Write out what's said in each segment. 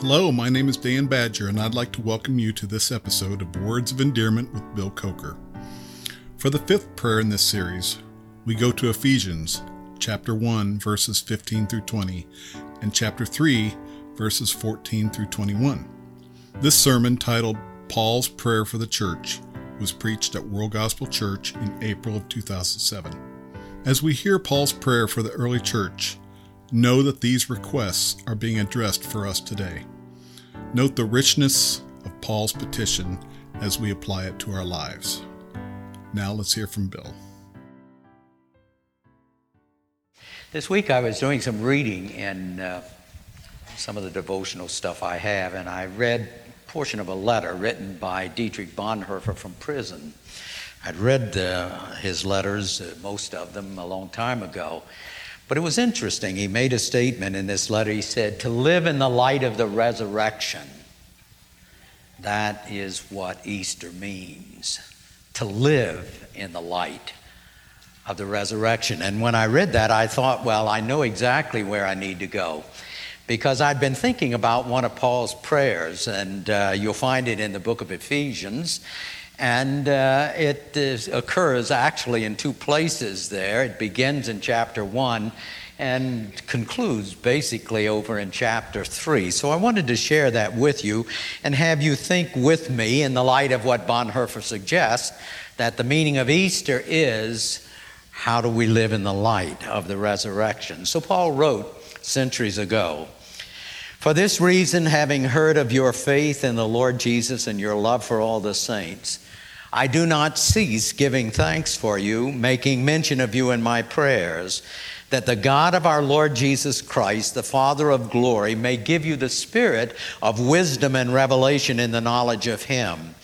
Hello, my name is Dan Badger, and I'd like to welcome you to this episode of Words of Endearment with Bill Coker. For the fifth prayer in this series, we go to Ephesians chapter 1, verses 15 through 20, and chapter 3, verses 14 through 21. This sermon, titled Paul's Prayer for the Church, was preached at World Gospel Church in April of 2007. As we hear Paul's prayer for the early church, know that these requests are being addressed for us today. Note the richness of Paul's petition as we apply it to our lives. Now let's hear from Bill. This week I was doing some reading in uh, some of the devotional stuff I have, and I read a portion of a letter written by Dietrich Bonhoeffer from prison. I'd read uh, his letters, uh, most of them, a long time ago. But it was interesting. He made a statement in this letter. He said, To live in the light of the resurrection. That is what Easter means. To live in the light of the resurrection. And when I read that, I thought, well, I know exactly where I need to go. Because I'd been thinking about one of Paul's prayers, and uh, you'll find it in the book of Ephesians. And uh, it is, occurs actually in two places there. It begins in chapter 1 and concludes basically over in chapter 3. So I wanted to share that with you and have you think with me in the light of what Bonhoeffer suggests that the meaning of Easter is how do we live in the light of the resurrection? So Paul wrote centuries ago. For this reason, having heard of your faith in the Lord Jesus and your love for all the saints, I do not cease giving thanks for you, making mention of you in my prayers, that the God of our Lord Jesus Christ, the Father of glory, may give you the spirit of wisdom and revelation in the knowledge of him,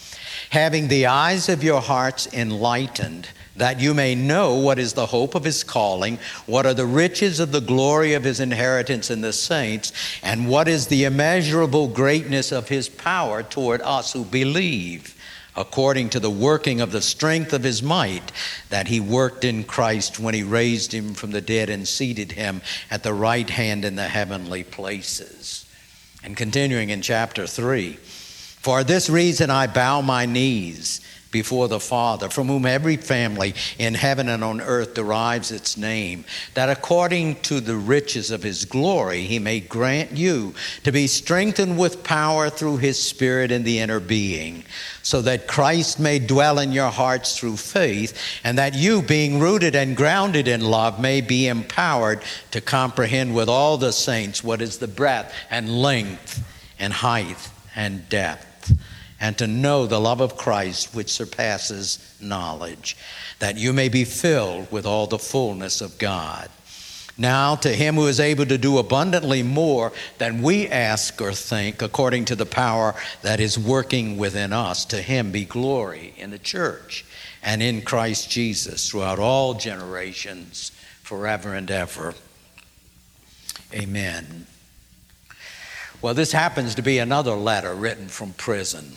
having the eyes of your hearts enlightened that you may know what is the hope of his calling, what are the riches of the glory of his inheritance in the saints, and what is the immeasurable greatness of his power toward us who believe according to the working of the strength of his might that he worked in Christ when he raised him from the dead and seated him at the right hand in the heavenly places. And continuing in chapter 3 For this reason I bow my knees before the Father, from whom every family in heaven and on earth derives its name, that according to the riches of his glory he may grant you to be strengthened with power through his Spirit in the inner being, so that Christ may dwell in your hearts through faith, and that you, being rooted and grounded in love, may be empowered to comprehend with all the saints what is the breadth and length and height and depth and to know the love of Christ which surpasses knowledge, that you may be filled with all the fullness of God. Now, to him who is able to do abundantly more than we ask or think, according to the power that is working within us, to him be glory in the church and in Christ Jesus throughout all generations, forever and ever. Amen. Well, this happens to be another letter written from prison.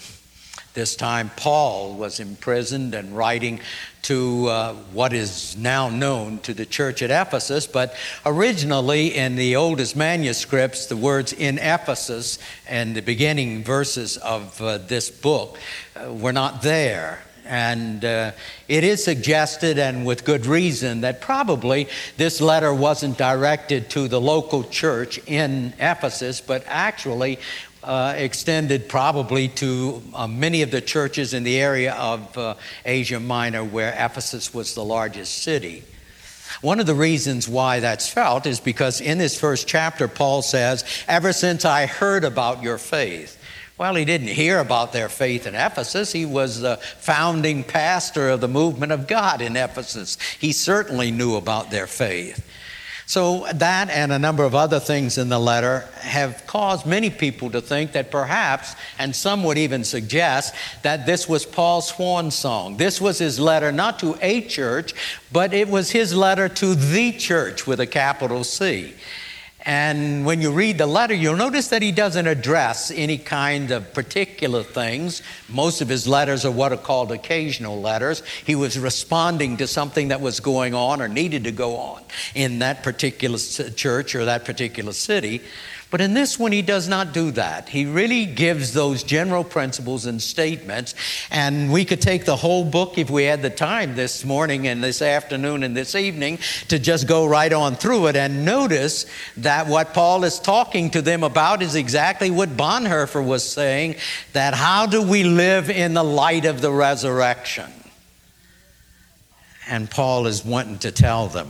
This time, Paul was imprisoned and writing to uh, what is now known to the church at Ephesus, but originally in the oldest manuscripts, the words in Ephesus and the beginning verses of uh, this book uh, were not there. And uh, it is suggested, and with good reason, that probably this letter wasn't directed to the local church in Ephesus, but actually uh, extended probably to uh, many of the churches in the area of uh, Asia Minor where Ephesus was the largest city. One of the reasons why that's felt is because in this first chapter, Paul says, Ever since I heard about your faith, well, he didn't hear about their faith in Ephesus. He was the founding pastor of the movement of God in Ephesus. He certainly knew about their faith. So, that and a number of other things in the letter have caused many people to think that perhaps, and some would even suggest, that this was Paul's swan song. This was his letter not to a church, but it was his letter to the church with a capital C. And when you read the letter, you'll notice that he doesn't address any kind of particular things. Most of his letters are what are called occasional letters. He was responding to something that was going on or needed to go on in that particular church or that particular city. But in this one, he does not do that. He really gives those general principles and statements. And we could take the whole book if we had the time this morning and this afternoon and this evening to just go right on through it and notice that what Paul is talking to them about is exactly what Bonhoeffer was saying that how do we live in the light of the resurrection? And Paul is wanting to tell them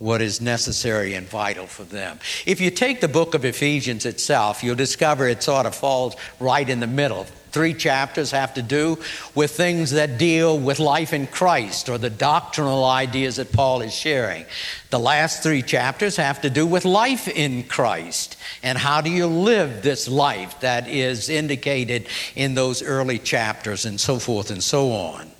what is necessary and vital for them. If you take the book of Ephesians itself, you'll discover it sort of falls right in the middle. Three chapters have to do with things that deal with life in Christ or the doctrinal ideas that Paul is sharing. The last three chapters have to do with life in Christ and how do you live this life that is indicated in those early chapters and so forth and so on.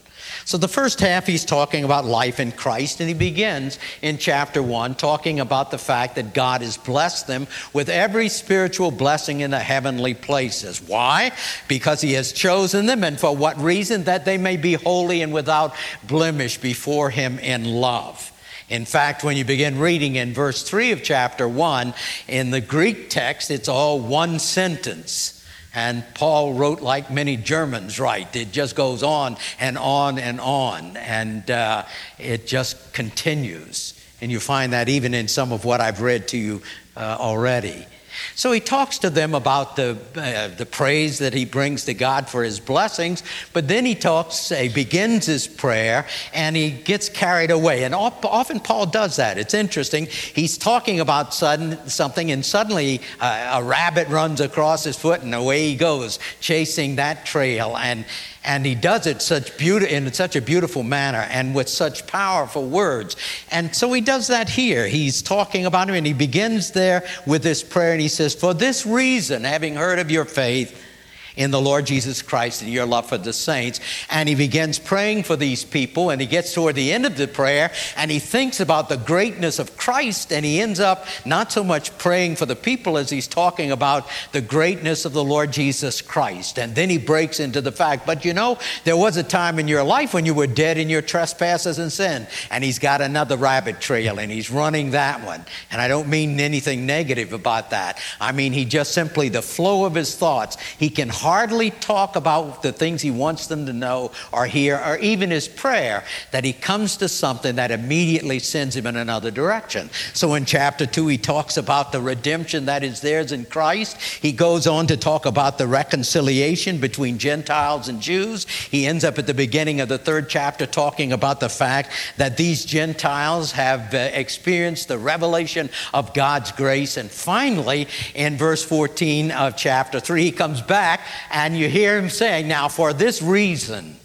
So, the first half, he's talking about life in Christ, and he begins in chapter 1 talking about the fact that God has blessed them with every spiritual blessing in the heavenly places. Why? Because he has chosen them, and for what reason? That they may be holy and without blemish before him in love. In fact, when you begin reading in verse 3 of chapter 1, in the Greek text, it's all one sentence. And Paul wrote like many Germans write. It just goes on and on and on, and uh, it just continues. And you find that even in some of what I've read to you uh, already. So he talks to them about the, uh, the praise that he brings to God for his blessings, but then he talks, he begins his prayer and he gets carried away. And often Paul does that. It's interesting. He's talking about sudden, something, and suddenly uh, a rabbit runs across his foot and away he goes, chasing that trail. And, and he does it such beauty, in such a beautiful manner and with such powerful words. And so he does that here. He's talking about him and he begins there with this prayer and he says, For this reason, having heard of your faith, in the Lord Jesus Christ and your love for the saints. And he begins praying for these people, and he gets toward the end of the prayer, and he thinks about the greatness of Christ, and he ends up not so much praying for the people as he's talking about the greatness of the Lord Jesus Christ. And then he breaks into the fact, but you know, there was a time in your life when you were dead in your trespasses and sin, and he's got another rabbit trail, and he's running that one. And I don't mean anything negative about that. I mean, he just simply, the flow of his thoughts, he can hardly talk about the things he wants them to know or hear, or even his prayer, that he comes to something that immediately sends him in another direction. So in chapter 2, he talks about the redemption that is theirs in Christ. He goes on to talk about the reconciliation between Gentiles and Jews. He ends up at the beginning of the third chapter talking about the fact that these Gentiles have uh, experienced the revelation of God's grace. And finally, in verse 14 of chapter 3, he comes back and you hear him saying, Now, for this reason,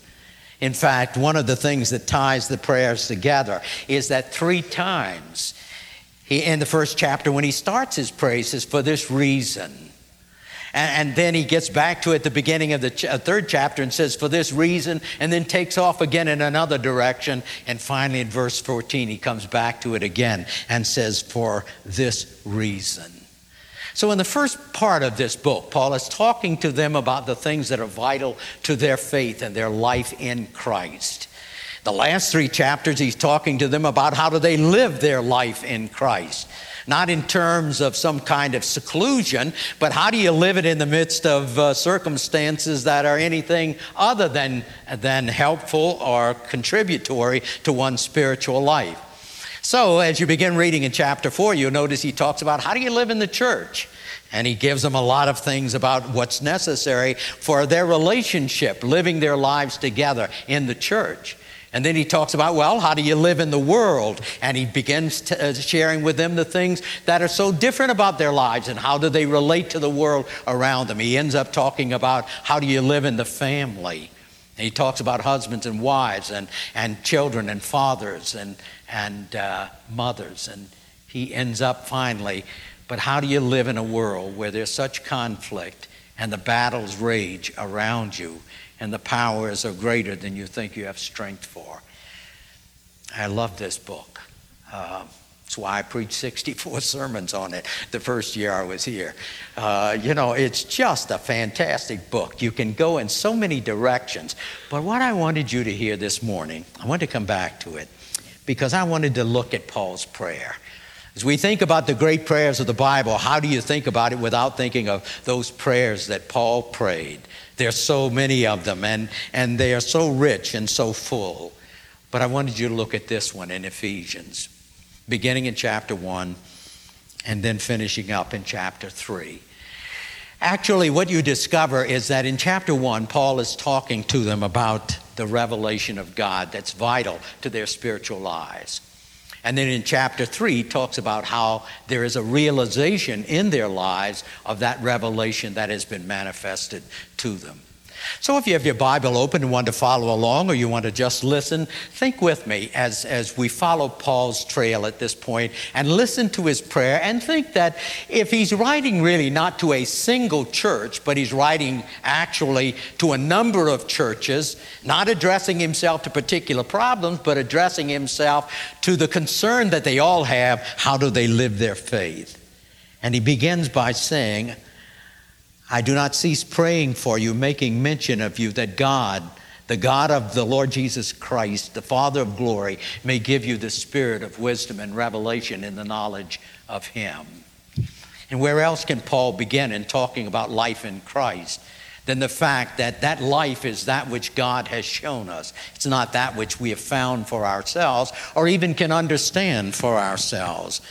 in fact, one of the things that ties the prayers together is that three times he, in the first chapter, when he starts his says, For this reason. And, and then he gets back to it at the beginning of the ch- uh, third chapter and says, For this reason, and then takes off again in another direction. And finally, in verse 14, he comes back to it again and says, For this reason. So, in the first part of this book, Paul is talking to them about the things that are vital to their faith and their life in Christ. The last three chapters, he's talking to them about how do they live their life in Christ. Not in terms of some kind of seclusion, but how do you live it in the midst of uh, circumstances that are anything other than, than helpful or contributory to one's spiritual life? So, as you begin reading in chapter 4, you'll notice he talks about how do you live in the church? And he gives them a lot of things about what's necessary for their relationship, living their lives together in the church. And then he talks about, well, how do you live in the world? And he begins to, uh, sharing with them the things that are so different about their lives and how do they relate to the world around them. He ends up talking about how do you live in the family. And he talks about husbands and wives and, and children and fathers and, and uh, mothers. And he ends up finally, but how do you live in a world where there's such conflict and the battles rage around you and the powers are greater than you think you have strength for? I love this book. Uh, that's why I preached 64 sermons on it the first year I was here. Uh, you know, it's just a fantastic book. You can go in so many directions. But what I wanted you to hear this morning, I want to come back to it because I wanted to look at Paul's prayer. As we think about the great prayers of the Bible, how do you think about it without thinking of those prayers that Paul prayed? There's so many of them, and, and they are so rich and so full. But I wanted you to look at this one in Ephesians, beginning in chapter 1 and then finishing up in chapter 3. Actually, what you discover is that in chapter 1, Paul is talking to them about the revelation of God that's vital to their spiritual lives. And then in chapter 3, he talks about how there is a realization in their lives of that revelation that has been manifested to them. So if you have your Bible open and want to follow along or you want to just listen, think with me as, as we follow Paul's trail at this point and listen to his prayer and think that if he's writing really not to a single church, but he's writing actually to a number of churches, not addressing himself to particular problems, but addressing himself to the concern that they all have how do they live their faith? And he begins by saying, I do not cease praying for you, making mention of you, that God, the God of the Lord Jesus Christ, the Father of glory, may give you the spirit of wisdom and revelation in the knowledge of Him. And where else can Paul begin in talking about life in Christ than the fact that that life is that which God has shown us? It's not that which we have found for ourselves or even can understand for ourselves.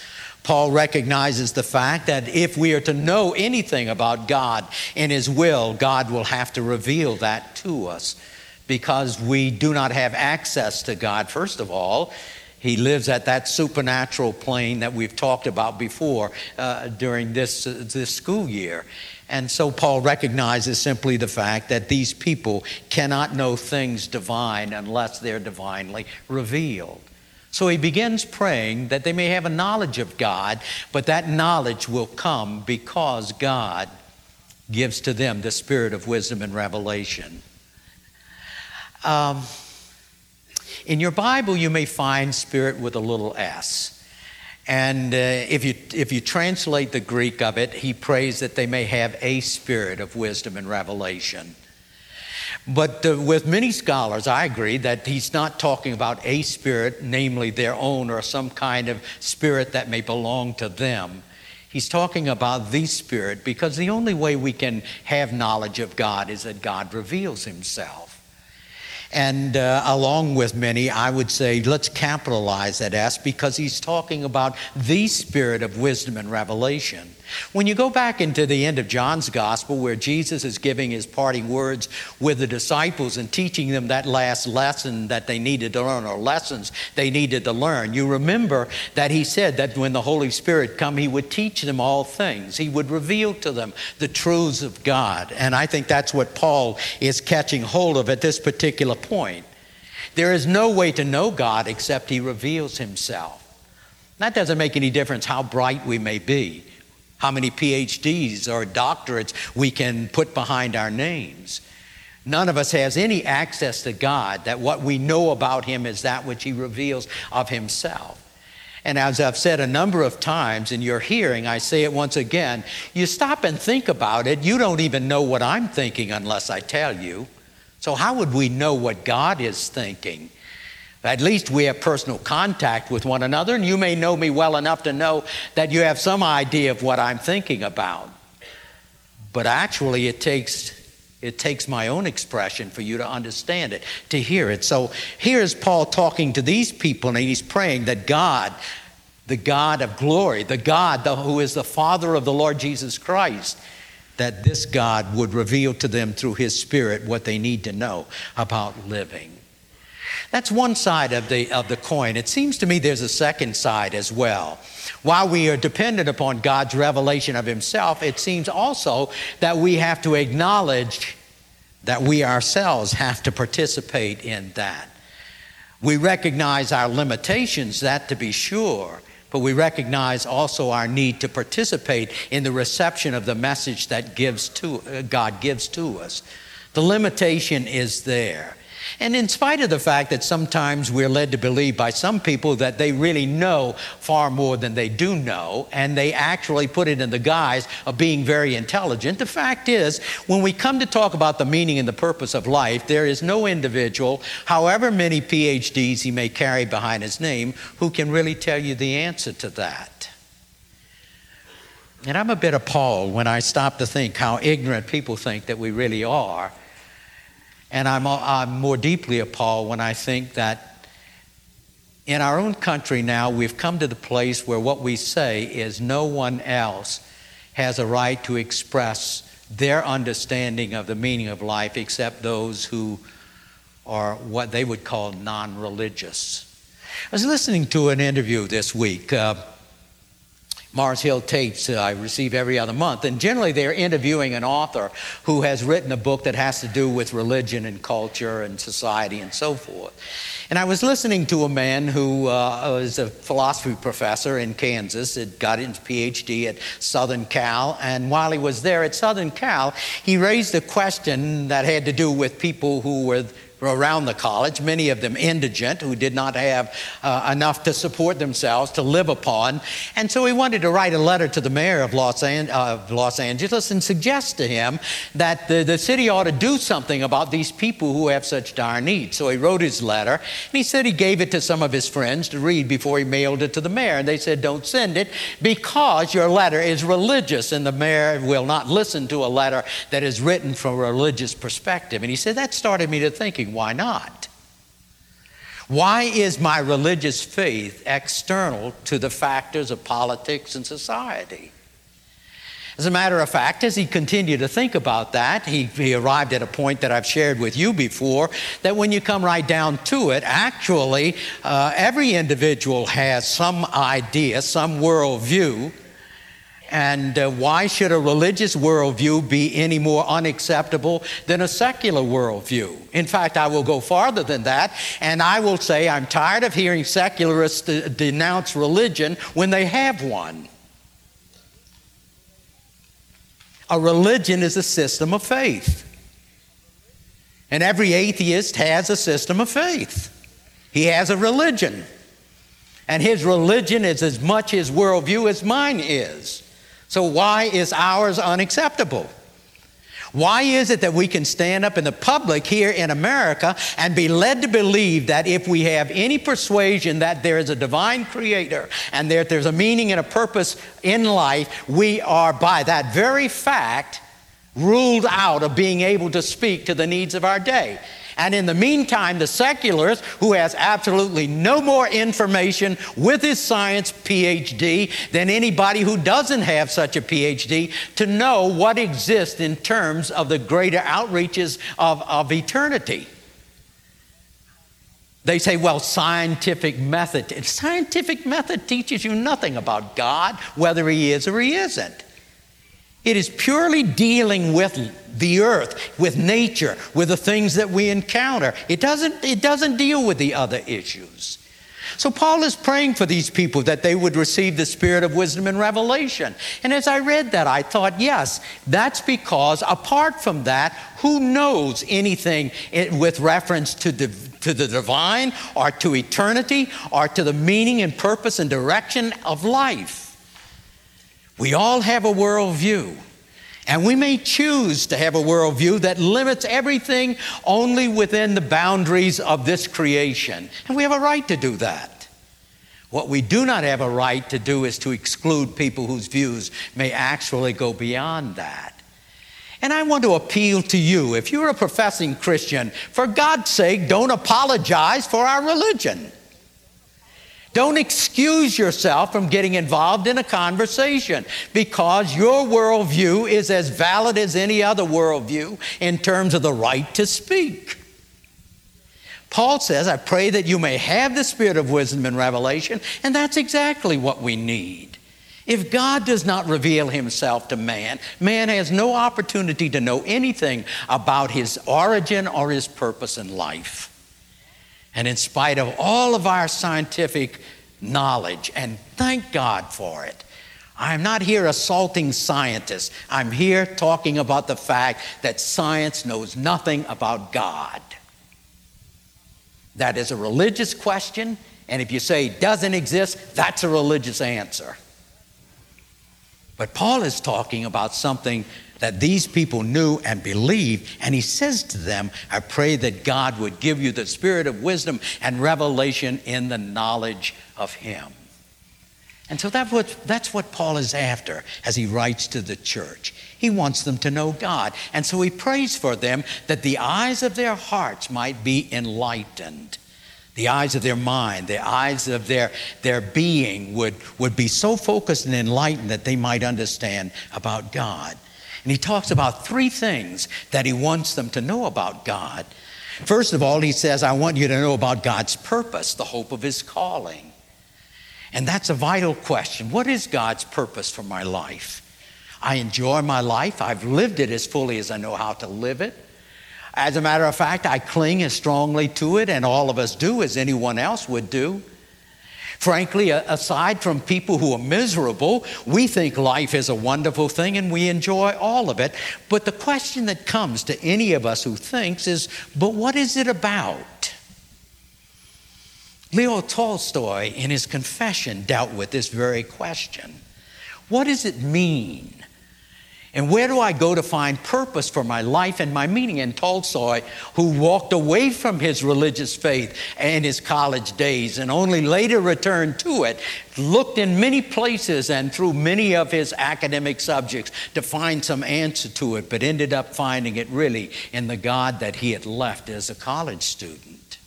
Paul recognizes the fact that if we are to know anything about God and His will, God will have to reveal that to us because we do not have access to God, first of all. He lives at that supernatural plane that we've talked about before uh, during this, uh, this school year. And so Paul recognizes simply the fact that these people cannot know things divine unless they're divinely revealed. So he begins praying that they may have a knowledge of God, but that knowledge will come because God gives to them the spirit of wisdom and revelation. Um, in your Bible, you may find spirit with a little s. And uh, if, you, if you translate the Greek of it, he prays that they may have a spirit of wisdom and revelation. But uh, with many scholars, I agree that he's not talking about a spirit, namely their own or some kind of spirit that may belong to them. He's talking about the Spirit because the only way we can have knowledge of God is that God reveals Himself. And uh, along with many, I would say let's capitalize that S because he's talking about the spirit of wisdom and revelation. When you go back into the end of John's gospel, where Jesus is giving his parting words with the disciples and teaching them that last lesson that they needed to learn, or lessons they needed to learn, you remember that he said that when the Holy Spirit come, he would teach them all things. He would reveal to them the truths of God. And I think that's what Paul is catching hold of at this particular point. There is no way to know God except he reveals himself. That doesn't make any difference how bright we may be how many PhDs or doctorates we can put behind our names. None of us has any access to God, that what we know about Him is that which He reveals of Himself. And as I've said a number of times in your hearing, I say it once again you stop and think about it, you don't even know what I'm thinking unless I tell you. So, how would we know what God is thinking? At least we have personal contact with one another, and you may know me well enough to know that you have some idea of what I'm thinking about. But actually, it takes it takes my own expression for you to understand it, to hear it. So here's Paul talking to these people, and he's praying that God, the God of glory, the God who is the Father of the Lord Jesus Christ, that this God would reveal to them through his Spirit what they need to know about living. That's one side of the, of the coin. It seems to me there's a second side as well. While we are dependent upon God's revelation of Himself, it seems also that we have to acknowledge that we ourselves have to participate in that. We recognize our limitations, that to be sure, but we recognize also our need to participate in the reception of the message that gives to, uh, God gives to us. The limitation is there. And in spite of the fact that sometimes we're led to believe by some people that they really know far more than they do know, and they actually put it in the guise of being very intelligent, the fact is, when we come to talk about the meaning and the purpose of life, there is no individual, however many PhDs he may carry behind his name, who can really tell you the answer to that. And I'm a bit appalled when I stop to think how ignorant people think that we really are. And I'm, I'm more deeply appalled when I think that in our own country now, we've come to the place where what we say is no one else has a right to express their understanding of the meaning of life except those who are what they would call non religious. I was listening to an interview this week. Uh, Mars Hill tapes I receive every other month, and generally they're interviewing an author who has written a book that has to do with religion and culture and society and so forth. And I was listening to a man who uh, was a philosophy professor in Kansas, had got his PhD at Southern Cal, and while he was there at Southern Cal, he raised a question that had to do with people who were around the college, many of them indigent, who did not have uh, enough to support themselves, to live upon. And so he wanted to write a letter to the mayor of Los, An- Los Angeles and suggest to him that the, the city ought to do something about these people who have such dire needs. So he wrote his letter, and he said he gave it to some of his friends to read before he mailed it to the mayor. And they said, Don't send it because your letter is religious, and the mayor will not listen to a letter that is written from a religious perspective. And he said, That started me to thinking why not? Why is my religious faith external to the factors of politics and society? As a matter of fact, as he continued to think about that, he, he, arrived at a point that I've shared with you before that when you come right down to it, actually, uh, every individual has some idea, some worldview and uh, why should a religious worldview be any more unacceptable than a secular worldview? In fact, I will go farther than that, and I will say I'm tired of hearing secularists de- denounce religion when they have one. A religion is a system of faith. And every atheist has a system of faith. He has a religion. And his religion is as much his worldview as mine is. So, why is ours unacceptable? Why is it that we can stand up in the public here in America and be led to believe that if we have any persuasion that there is a divine creator and that there's a meaning and a purpose in life, we are by that very fact ruled out of being able to speak to the needs of our day? And in the meantime, the secularist, who has absolutely no more information with his science PhD than anybody who doesn't have such a PhD, to know what exists in terms of the greater outreaches of, of eternity. They say, well, scientific method. Scientific method teaches you nothing about God, whether He is or He isn't. It is purely dealing with the earth, with nature, with the things that we encounter. It doesn't, it doesn't deal with the other issues. So, Paul is praying for these people that they would receive the spirit of wisdom and revelation. And as I read that, I thought, yes, that's because apart from that, who knows anything with reference to the, to the divine or to eternity or to the meaning and purpose and direction of life? We all have a worldview. And we may choose to have a worldview that limits everything only within the boundaries of this creation. And we have a right to do that. What we do not have a right to do is to exclude people whose views may actually go beyond that. And I want to appeal to you if you're a professing Christian, for God's sake, don't apologize for our religion. Don't excuse yourself from getting involved in a conversation because your worldview is as valid as any other worldview in terms of the right to speak. Paul says, I pray that you may have the spirit of wisdom and revelation, and that's exactly what we need. If God does not reveal himself to man, man has no opportunity to know anything about his origin or his purpose in life. And in spite of all of our scientific knowledge, and thank God for it, I'm not here assaulting scientists. I'm here talking about the fact that science knows nothing about God. That is a religious question, and if you say it doesn't exist, that's a religious answer. But Paul is talking about something that these people knew and believed. And he says to them, I pray that God would give you the spirit of wisdom and revelation in the knowledge of him. And so that's what, that's what Paul is after as he writes to the church. He wants them to know God. And so he prays for them that the eyes of their hearts might be enlightened. The eyes of their mind, the eyes of their, their being would, would be so focused and enlightened that they might understand about God. And he talks about three things that he wants them to know about God. First of all, he says, I want you to know about God's purpose, the hope of his calling. And that's a vital question. What is God's purpose for my life? I enjoy my life. I've lived it as fully as I know how to live it. As a matter of fact, I cling as strongly to it, and all of us do, as anyone else would do. Frankly, aside from people who are miserable, we think life is a wonderful thing and we enjoy all of it. But the question that comes to any of us who thinks is, but what is it about? Leo Tolstoy, in his confession, dealt with this very question What does it mean? And where do I go to find purpose for my life and my meaning? And Tolstoy, who walked away from his religious faith in his college days and only later returned to it, looked in many places and through many of his academic subjects to find some answer to it, but ended up finding it really in the God that he had left as a college student.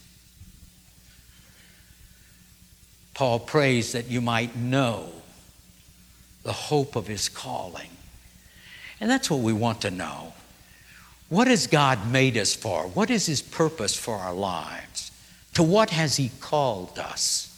Paul prays that you might know the hope of his calling. And that's what we want to know. What has God made us for? What is his purpose for our lives? To what has he called us?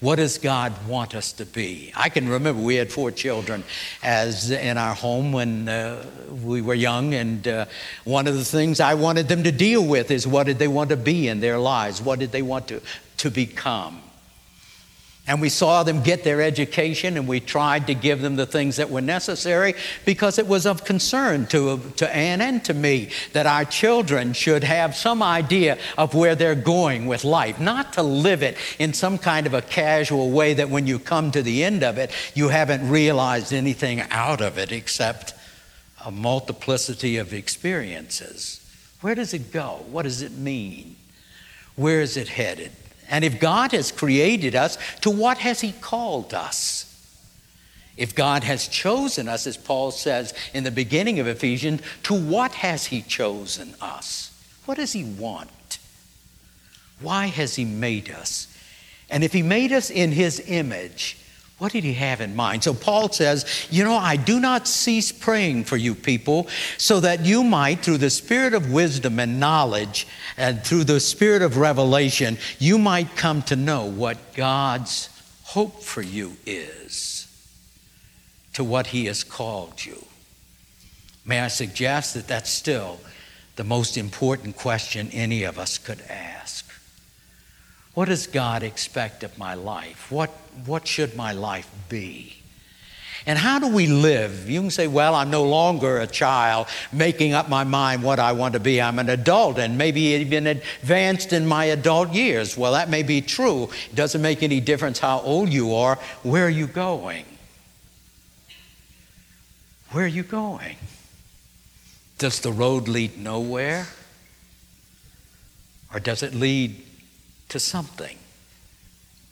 What does God want us to be? I can remember we had four children as in our home when uh, we were young, and uh, one of the things I wanted them to deal with is what did they want to be in their lives? What did they want to, to become? And we saw them get their education, and we tried to give them the things that were necessary because it was of concern to, to Ann and to me that our children should have some idea of where they're going with life, not to live it in some kind of a casual way that when you come to the end of it, you haven't realized anything out of it except a multiplicity of experiences. Where does it go? What does it mean? Where is it headed? And if God has created us, to what has He called us? If God has chosen us, as Paul says in the beginning of Ephesians, to what has He chosen us? What does He want? Why has He made us? And if He made us in His image, what did he have in mind? So Paul says, You know, I do not cease praying for you people, so that you might, through the spirit of wisdom and knowledge, and through the spirit of revelation, you might come to know what God's hope for you is, to what he has called you. May I suggest that that's still the most important question any of us could ask? What does God expect of my life? What, what should my life be? And how do we live? You can say, well, I'm no longer a child making up my mind what I want to be. I'm an adult and maybe even advanced in my adult years. Well, that may be true. It doesn't make any difference how old you are. Where are you going? Where are you going? Does the road lead nowhere? Or does it lead to something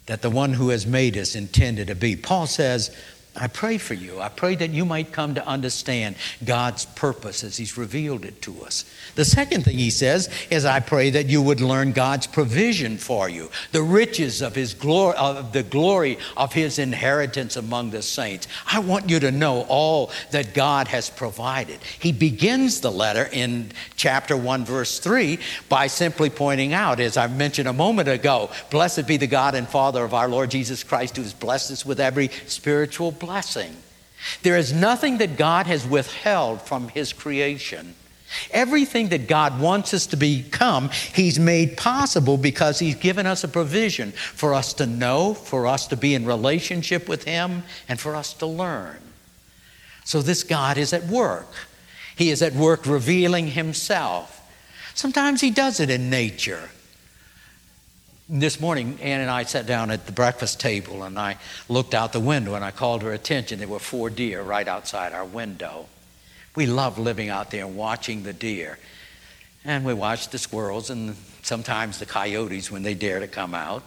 that the one who has made us intended to be. Paul says, I pray for you. I pray that you might come to understand God's purpose as He's revealed it to us. The second thing he says is, I pray that you would learn God's provision for you, the riches of His glory, of the glory of His inheritance among the saints. I want you to know all that God has provided. He begins the letter in chapter 1, verse 3, by simply pointing out, as I mentioned a moment ago, blessed be the God and Father of our Lord Jesus Christ, who has blessed us with every spiritual blessing. There is nothing that God has withheld from His creation. Everything that God wants us to become, He's made possible because He's given us a provision for us to know, for us to be in relationship with Him, and for us to learn. So this God is at work. He is at work revealing Himself. Sometimes He does it in nature. This morning, Ann and I sat down at the breakfast table and I looked out the window and I called her attention. There were four deer right outside our window. We love living out there and watching the deer. And we watch the squirrels and sometimes the coyotes when they dare to come out.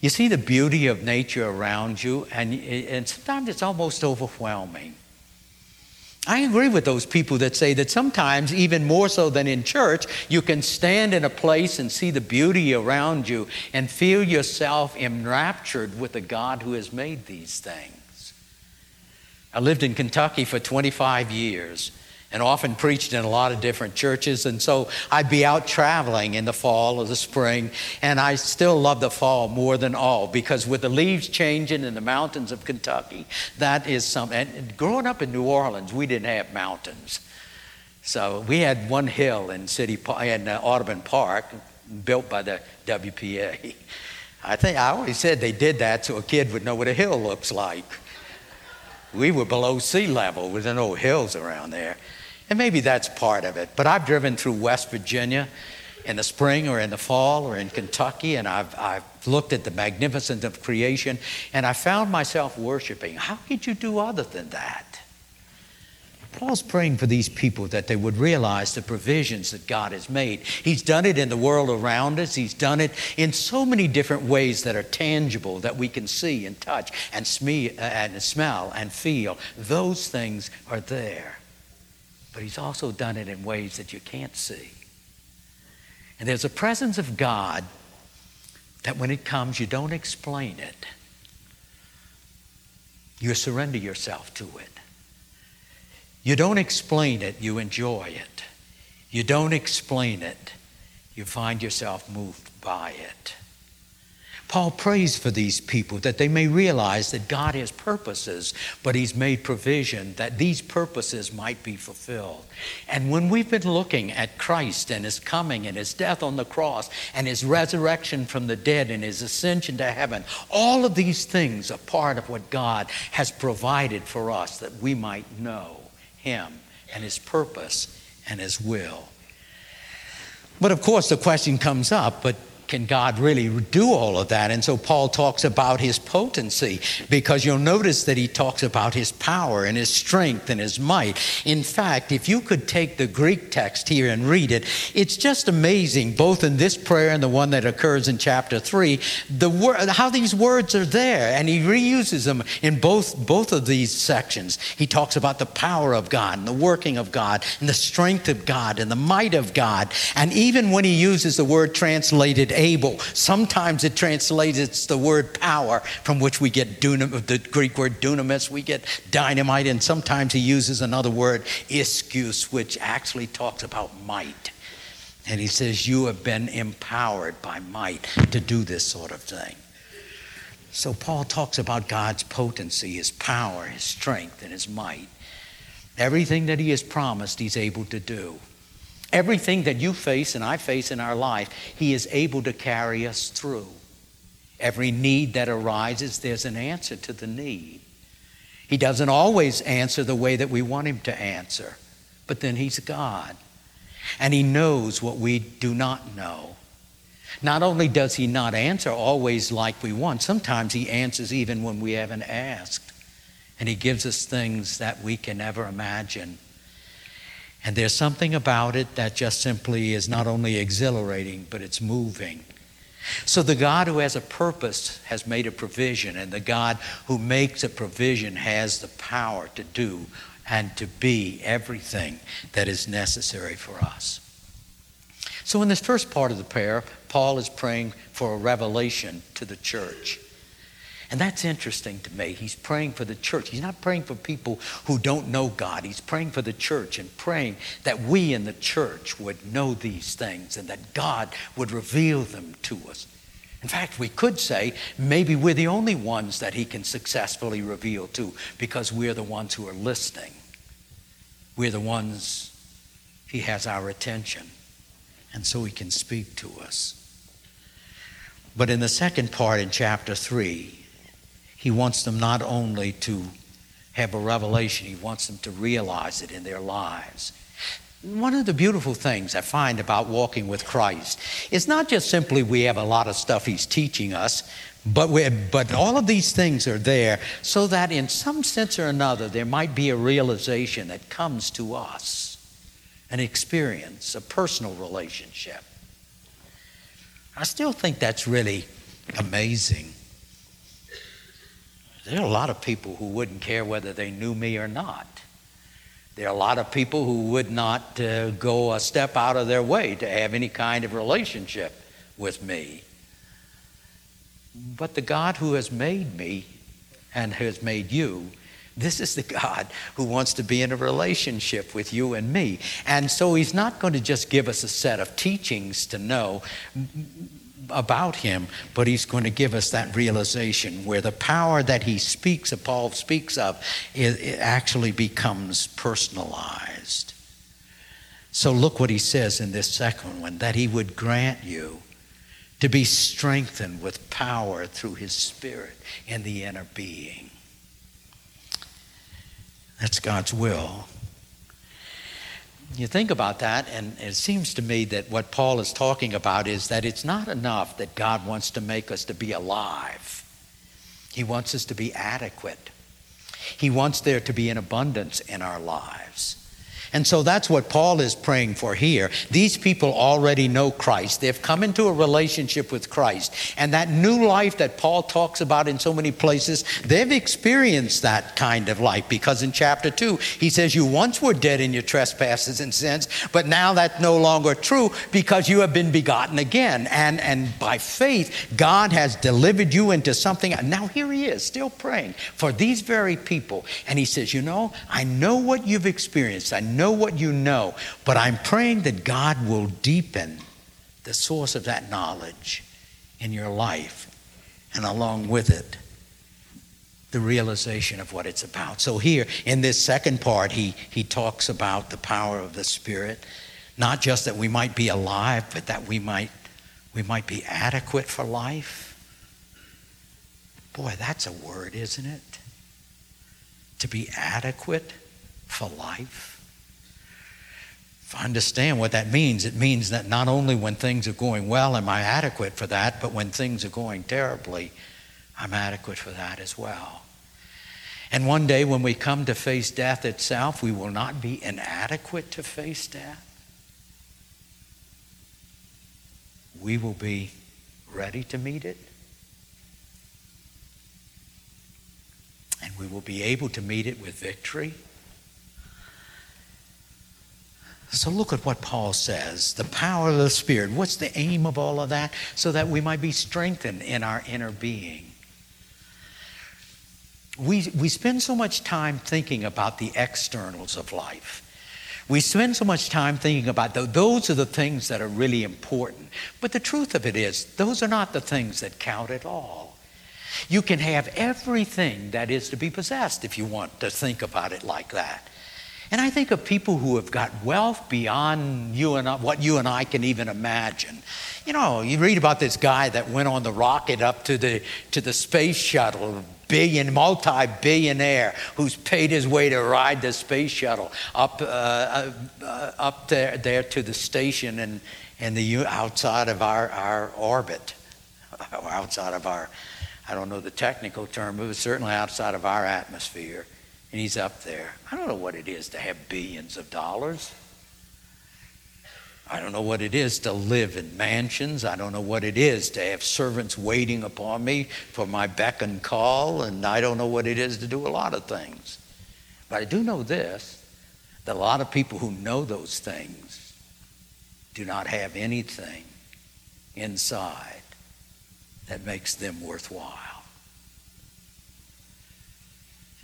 You see the beauty of nature around you, and, and sometimes it's almost overwhelming. I agree with those people that say that sometimes, even more so than in church, you can stand in a place and see the beauty around you and feel yourself enraptured with the God who has made these things. I lived in Kentucky for 25 years and often preached in a lot of different churches. And so I'd be out traveling in the fall or the spring, and I still love the fall more than all because with the leaves changing in the mountains of Kentucky, that is something. And growing up in New Orleans, we didn't have mountains. So we had one hill in City in uh, Audubon Park, built by the WPA. I think I always said they did that so a kid would know what a hill looks like. We were below sea level, with no hills around there. And maybe that's part of it. But I've driven through West Virginia in the spring or in the fall or in Kentucky, and I've, I've looked at the magnificence of creation, and I found myself worshiping. How could you do other than that? Paul's praying for these people that they would realize the provisions that God has made. He's done it in the world around us, He's done it in so many different ways that are tangible, that we can see and touch and, uh, and smell and feel. Those things are there but He's also done it in ways that you can't see. And there's a presence of God that when it comes, you don't explain it. You surrender yourself to it. You don't explain it, you enjoy it. You don't explain it, you find yourself moved by it. Paul prays for these people that they may realize that God has purposes, but He's made provision that these purposes might be fulfilled. And when we've been looking at Christ and His coming and His death on the cross and His resurrection from the dead and His ascension to heaven, all of these things are part of what God has provided for us that we might know Him and His purpose and His will. But of course, the question comes up but can God really do all of that? And so Paul talks about his potency because you'll notice that he talks about his power and his strength and his might. In fact, if you could take the Greek text here and read it, it's just amazing, both in this prayer and the one that occurs in chapter 3, the word, how these words are there. And he reuses them in both, both of these sections. He talks about the power of God and the working of God and the strength of God and the might of God. And even when he uses the word translated able. Sometimes it translates it's the word power, from which we get dunam, the Greek word dunamis, we get dynamite, and sometimes he uses another word, ischus, which actually talks about might. And he says, You have been empowered by might to do this sort of thing. So Paul talks about God's potency, his power, his strength, and his might. Everything that he has promised, he's able to do. Everything that you face and I face in our life, He is able to carry us through. Every need that arises, there's an answer to the need. He doesn't always answer the way that we want Him to answer, but then He's God. And He knows what we do not know. Not only does He not answer always like we want, sometimes He answers even when we haven't asked. And He gives us things that we can never imagine. And there's something about it that just simply is not only exhilarating, but it's moving. So the God who has a purpose has made a provision, and the God who makes a provision has the power to do and to be everything that is necessary for us. So, in this first part of the prayer, Paul is praying for a revelation to the church. And that's interesting to me. He's praying for the church. He's not praying for people who don't know God. He's praying for the church and praying that we in the church would know these things and that God would reveal them to us. In fact, we could say maybe we're the only ones that He can successfully reveal to because we're the ones who are listening. We're the ones He has our attention, and so He can speak to us. But in the second part in chapter 3, he wants them not only to have a revelation, He wants them to realize it in their lives. One of the beautiful things I find about walking with Christ is not just simply we have a lot of stuff He's teaching us, but, but all of these things are there so that in some sense or another there might be a realization that comes to us, an experience, a personal relationship. I still think that's really amazing. There are a lot of people who wouldn't care whether they knew me or not. There are a lot of people who would not uh, go a step out of their way to have any kind of relationship with me. But the God who has made me and has made you, this is the God who wants to be in a relationship with you and me. And so he's not going to just give us a set of teachings to know about him, but he's going to give us that realization where the power that he speaks of, Paul speaks of, it, it actually becomes personalized. So look what he says in this second one that he would grant you to be strengthened with power through his spirit in the inner being. That's God's will. You think about that, and it seems to me that what Paul is talking about is that it's not enough that God wants to make us to be alive. He wants us to be adequate. He wants there to be an abundance in our lives. And so that's what Paul is praying for here. These people already know Christ. They've come into a relationship with Christ. And that new life that Paul talks about in so many places, they've experienced that kind of life because in chapter 2, he says, You once were dead in your trespasses and sins, but now that's no longer true because you have been begotten again. And, and by faith, God has delivered you into something. Now here he is, still praying for these very people. And he says, You know, I know what you've experienced. I know what you know, but I'm praying that God will deepen the source of that knowledge in your life, and along with it, the realization of what it's about. So, here in this second part, he, he talks about the power of the Spirit, not just that we might be alive, but that we might, we might be adequate for life. Boy, that's a word, isn't it? To be adequate for life. If I understand what that means, it means that not only when things are going well am I adequate for that, but when things are going terribly, I'm adequate for that as well. And one day when we come to face death itself, we will not be inadequate to face death. We will be ready to meet it. And we will be able to meet it with victory. So look at what Paul says the power of the Spirit. What's the aim of all of that? So that we might be strengthened in our inner being. We, we spend so much time thinking about the externals of life. We spend so much time thinking about those. those are the things that are really important. But the truth of it is, those are not the things that count at all. You can have everything that is to be possessed if you want to think about it like that. And I think of people who have got wealth beyond you and I, what you and I can even imagine. You know, you read about this guy that went on the rocket up to the to the space shuttle, billion, multi-billionaire, who's paid his way to ride the space shuttle up uh, uh, up there there to the station and and the outside of our our orbit, outside of our, I don't know the technical term, but certainly outside of our atmosphere and he's up there. I don't know what it is to have billions of dollars. I don't know what it is to live in mansions. I don't know what it is to have servants waiting upon me for my beck and call. And I don't know what it is to do a lot of things. But I do know this that a lot of people who know those things do not have anything inside that makes them worthwhile.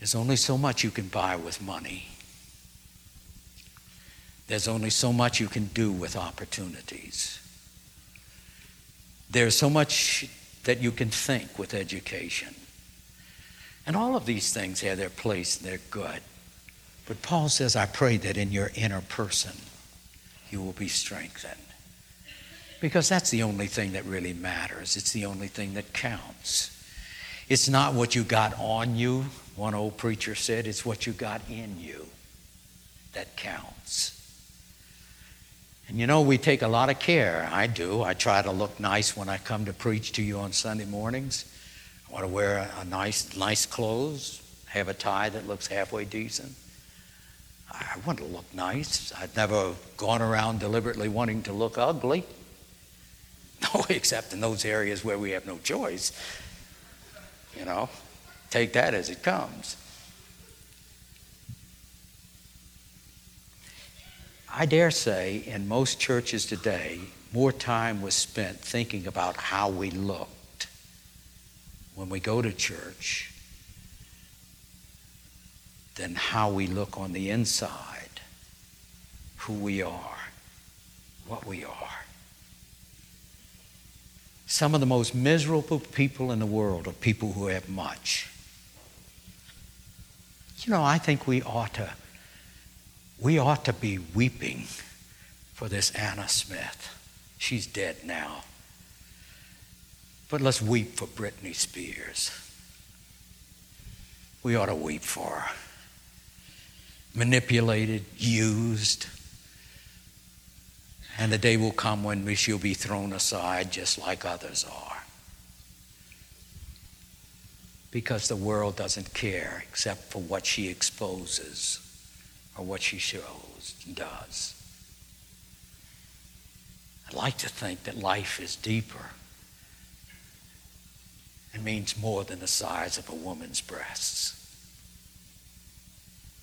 There's only so much you can buy with money. There's only so much you can do with opportunities. There's so much that you can think with education. And all of these things have their place and they're good. But Paul says, I pray that in your inner person you will be strengthened. Because that's the only thing that really matters. It's the only thing that counts. It's not what you got on you, one old preacher said, It's what you got in you that counts. And you know, we take a lot of care. I do. I try to look nice when I come to preach to you on Sunday mornings. I want to wear a nice, nice clothes, have a tie that looks halfway decent. I want to look nice. I've never gone around deliberately wanting to look ugly. No, except in those areas where we have no choice. You know, take that as it comes. I dare say in most churches today, more time was spent thinking about how we looked when we go to church than how we look on the inside, who we are, what we are. Some of the most miserable people in the world are people who have much. You know, I think we ought to we ought to be weeping for this Anna Smith. She's dead now. But let's weep for Britney Spears. We ought to weep for her. Manipulated, used. And the day will come when she'll be thrown aside just like others are. Because the world doesn't care except for what she exposes or what she shows and does. I'd like to think that life is deeper and means more than the size of a woman's breasts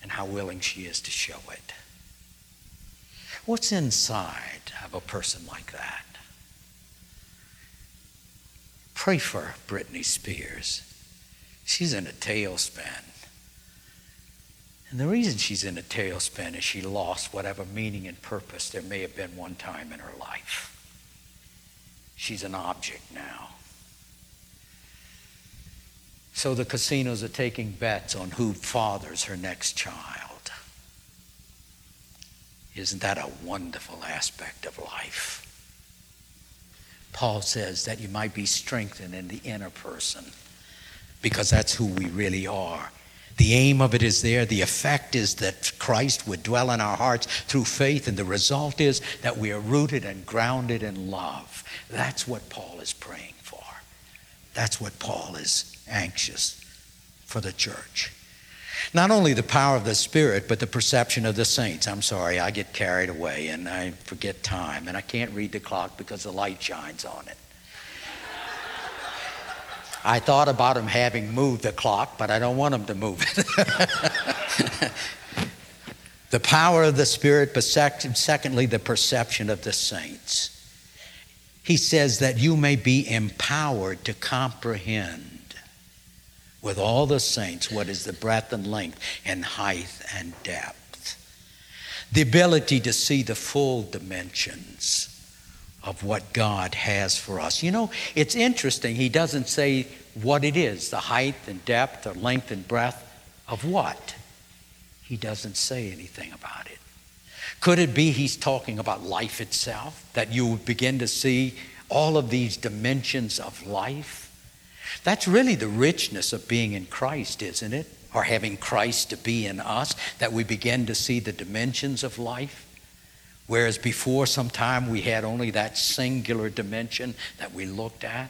and how willing she is to show it. What's inside of a person like that? Pray for Britney Spears. She's in a tailspin. And the reason she's in a tailspin is she lost whatever meaning and purpose there may have been one time in her life. She's an object now. So the casinos are taking bets on who fathers her next child. Isn't that a wonderful aspect of life? Paul says that you might be strengthened in the inner person because that's who we really are. The aim of it is there. The effect is that Christ would dwell in our hearts through faith, and the result is that we are rooted and grounded in love. That's what Paul is praying for. That's what Paul is anxious for the church. Not only the power of the Spirit, but the perception of the saints. I'm sorry, I get carried away and I forget time, and I can't read the clock because the light shines on it. I thought about him having moved the clock, but I don't want him to move it. the power of the Spirit, but secondly, the perception of the saints. He says that you may be empowered to comprehend with all the saints what is the breadth and length and height and depth. The ability to see the full dimensions of what God has for us. You know, it's interesting. He doesn't say what it is the height and depth or length and breadth of what. He doesn't say anything about it. Could it be he's talking about life itself, that you would begin to see all of these dimensions of life? That's really the richness of being in Christ, isn't it? Or having Christ to be in us, that we begin to see the dimensions of life. Whereas before, sometime we had only that singular dimension that we looked at.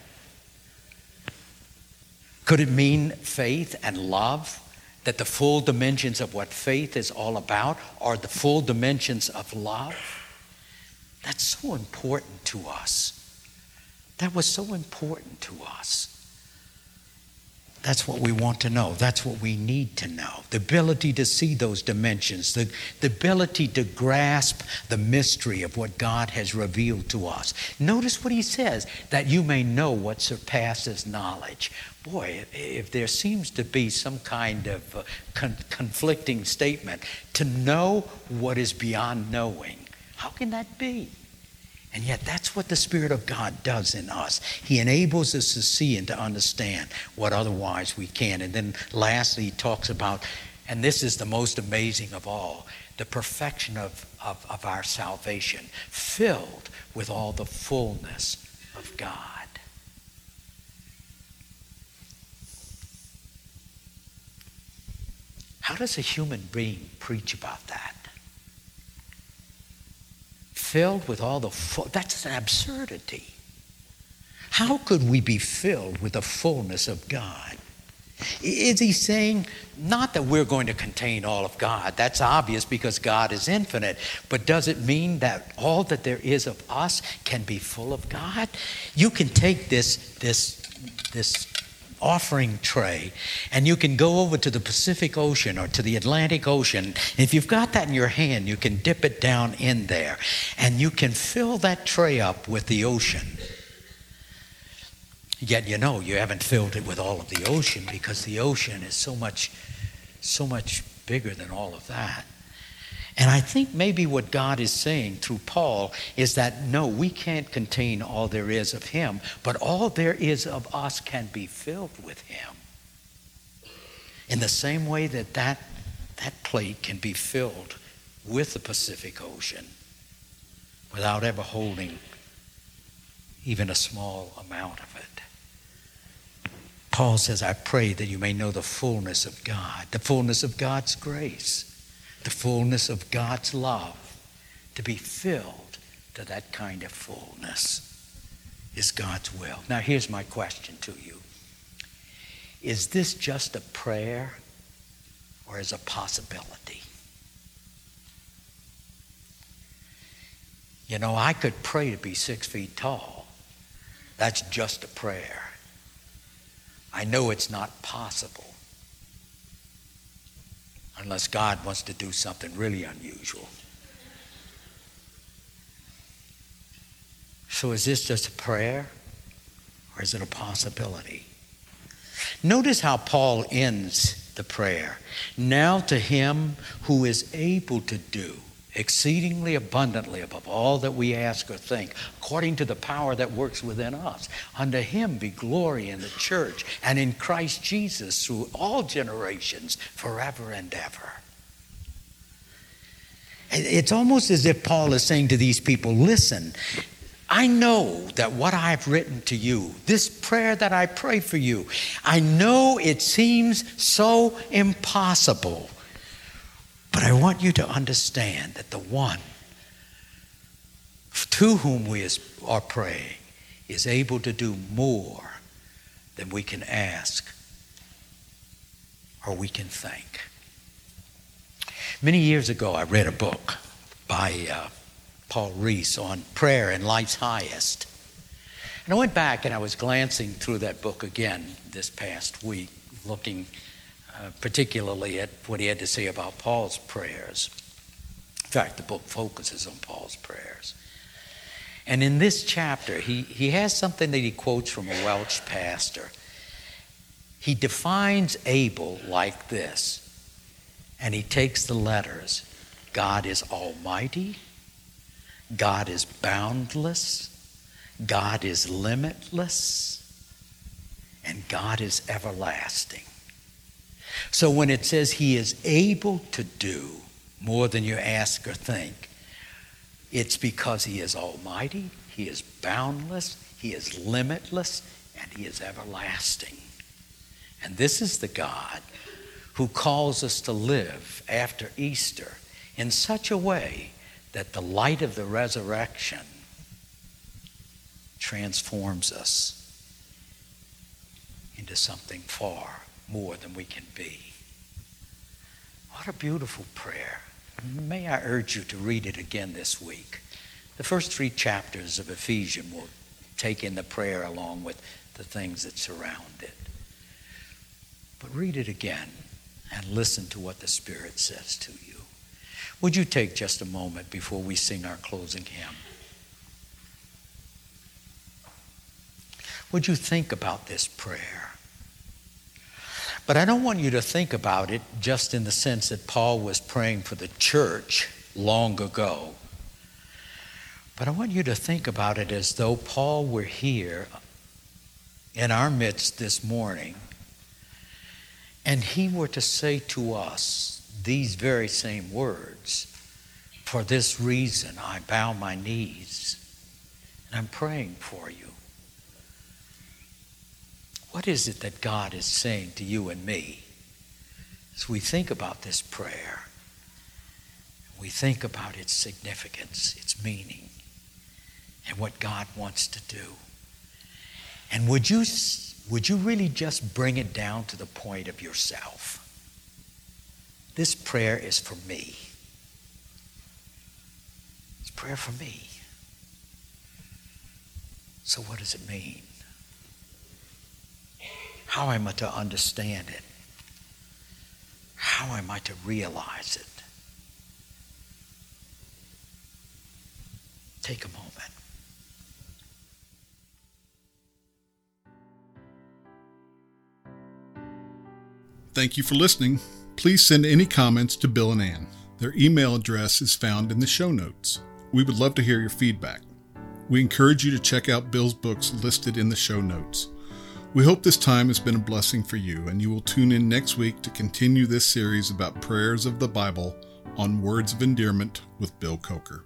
Could it mean faith and love? That the full dimensions of what faith is all about are the full dimensions of love? That's so important to us. That was so important to us. That's what we want to know. That's what we need to know. The ability to see those dimensions, the, the ability to grasp the mystery of what God has revealed to us. Notice what he says that you may know what surpasses knowledge. Boy, if there seems to be some kind of uh, con- conflicting statement, to know what is beyond knowing, how can that be? And yet, that's what the Spirit of God does in us. He enables us to see and to understand what otherwise we can. And then, lastly, he talks about, and this is the most amazing of all, the perfection of, of, of our salvation, filled with all the fullness of God. How does a human being preach about that? Filled with all the full, that's an absurdity. How could we be filled with the fullness of God? Is he saying not that we're going to contain all of God? That's obvious because God is infinite. But does it mean that all that there is of us can be full of God? You can take this, this, this offering tray and you can go over to the Pacific Ocean or to the Atlantic Ocean. If you've got that in your hand, you can dip it down in there and you can fill that tray up with the ocean. Yet you know you haven't filled it with all of the ocean because the ocean is so much so much bigger than all of that. And I think maybe what God is saying through Paul is that no, we can't contain all there is of Him, but all there is of us can be filled with Him. In the same way that that, that plate can be filled with the Pacific Ocean without ever holding even a small amount of it. Paul says, I pray that you may know the fullness of God, the fullness of God's grace, the fullness of God's love, to be filled to that kind of fullness is God's will. Now, here's my question to you Is this just a prayer or is a possibility? You know, I could pray to be six feet tall. That's just a prayer. I know it's not possible unless God wants to do something really unusual. So, is this just a prayer or is it a possibility? Notice how Paul ends the prayer. Now to him who is able to do exceedingly abundantly above all that we ask or think, according to the power that works within us. Unto him be glory in the church and in Christ Jesus through all generations, forever and ever. It's almost as if Paul is saying to these people, listen, I know that what I've written to you, this prayer that I pray for you, I know it seems so impossible. But I want you to understand that the one to whom we are praying is able to do more than we can ask or we can think. Many years ago, I read a book by uh, Paul Rees on prayer and life's highest. And I went back and I was glancing through that book again this past week, looking uh, particularly at what he had to say about Paul's prayers. In fact, the book focuses on Paul's prayers. And in this chapter, he, he has something that he quotes from a Welsh pastor. He defines able like this, and he takes the letters God is almighty, God is boundless, God is limitless, and God is everlasting. So when it says he is able to do more than you ask or think, it's because he is almighty, he is boundless, he is limitless, and he is everlasting. And this is the God who calls us to live after Easter in such a way that the light of the resurrection transforms us into something far more than we can be. What a beautiful prayer. May I urge you to read it again this week. The first three chapters of Ephesians will take in the prayer along with the things that surround it. But read it again and listen to what the Spirit says to you. Would you take just a moment before we sing our closing hymn? Would you think about this prayer? But I don't want you to think about it just in the sense that Paul was praying for the church long ago. But I want you to think about it as though Paul were here in our midst this morning and he were to say to us these very same words For this reason I bow my knees and I'm praying for you. What is it that God is saying to you and me as we think about this prayer? We think about its significance, its meaning, and what God wants to do. And would you would you really just bring it down to the point of yourself? This prayer is for me. It's prayer for me. So, what does it mean? How am I to understand it? How am I to realize it? Take a moment. Thank you for listening. Please send any comments to Bill and Ann. Their email address is found in the show notes. We would love to hear your feedback. We encourage you to check out Bill's books listed in the show notes. We hope this time has been a blessing for you, and you will tune in next week to continue this series about prayers of the Bible on Words of Endearment with Bill Coker.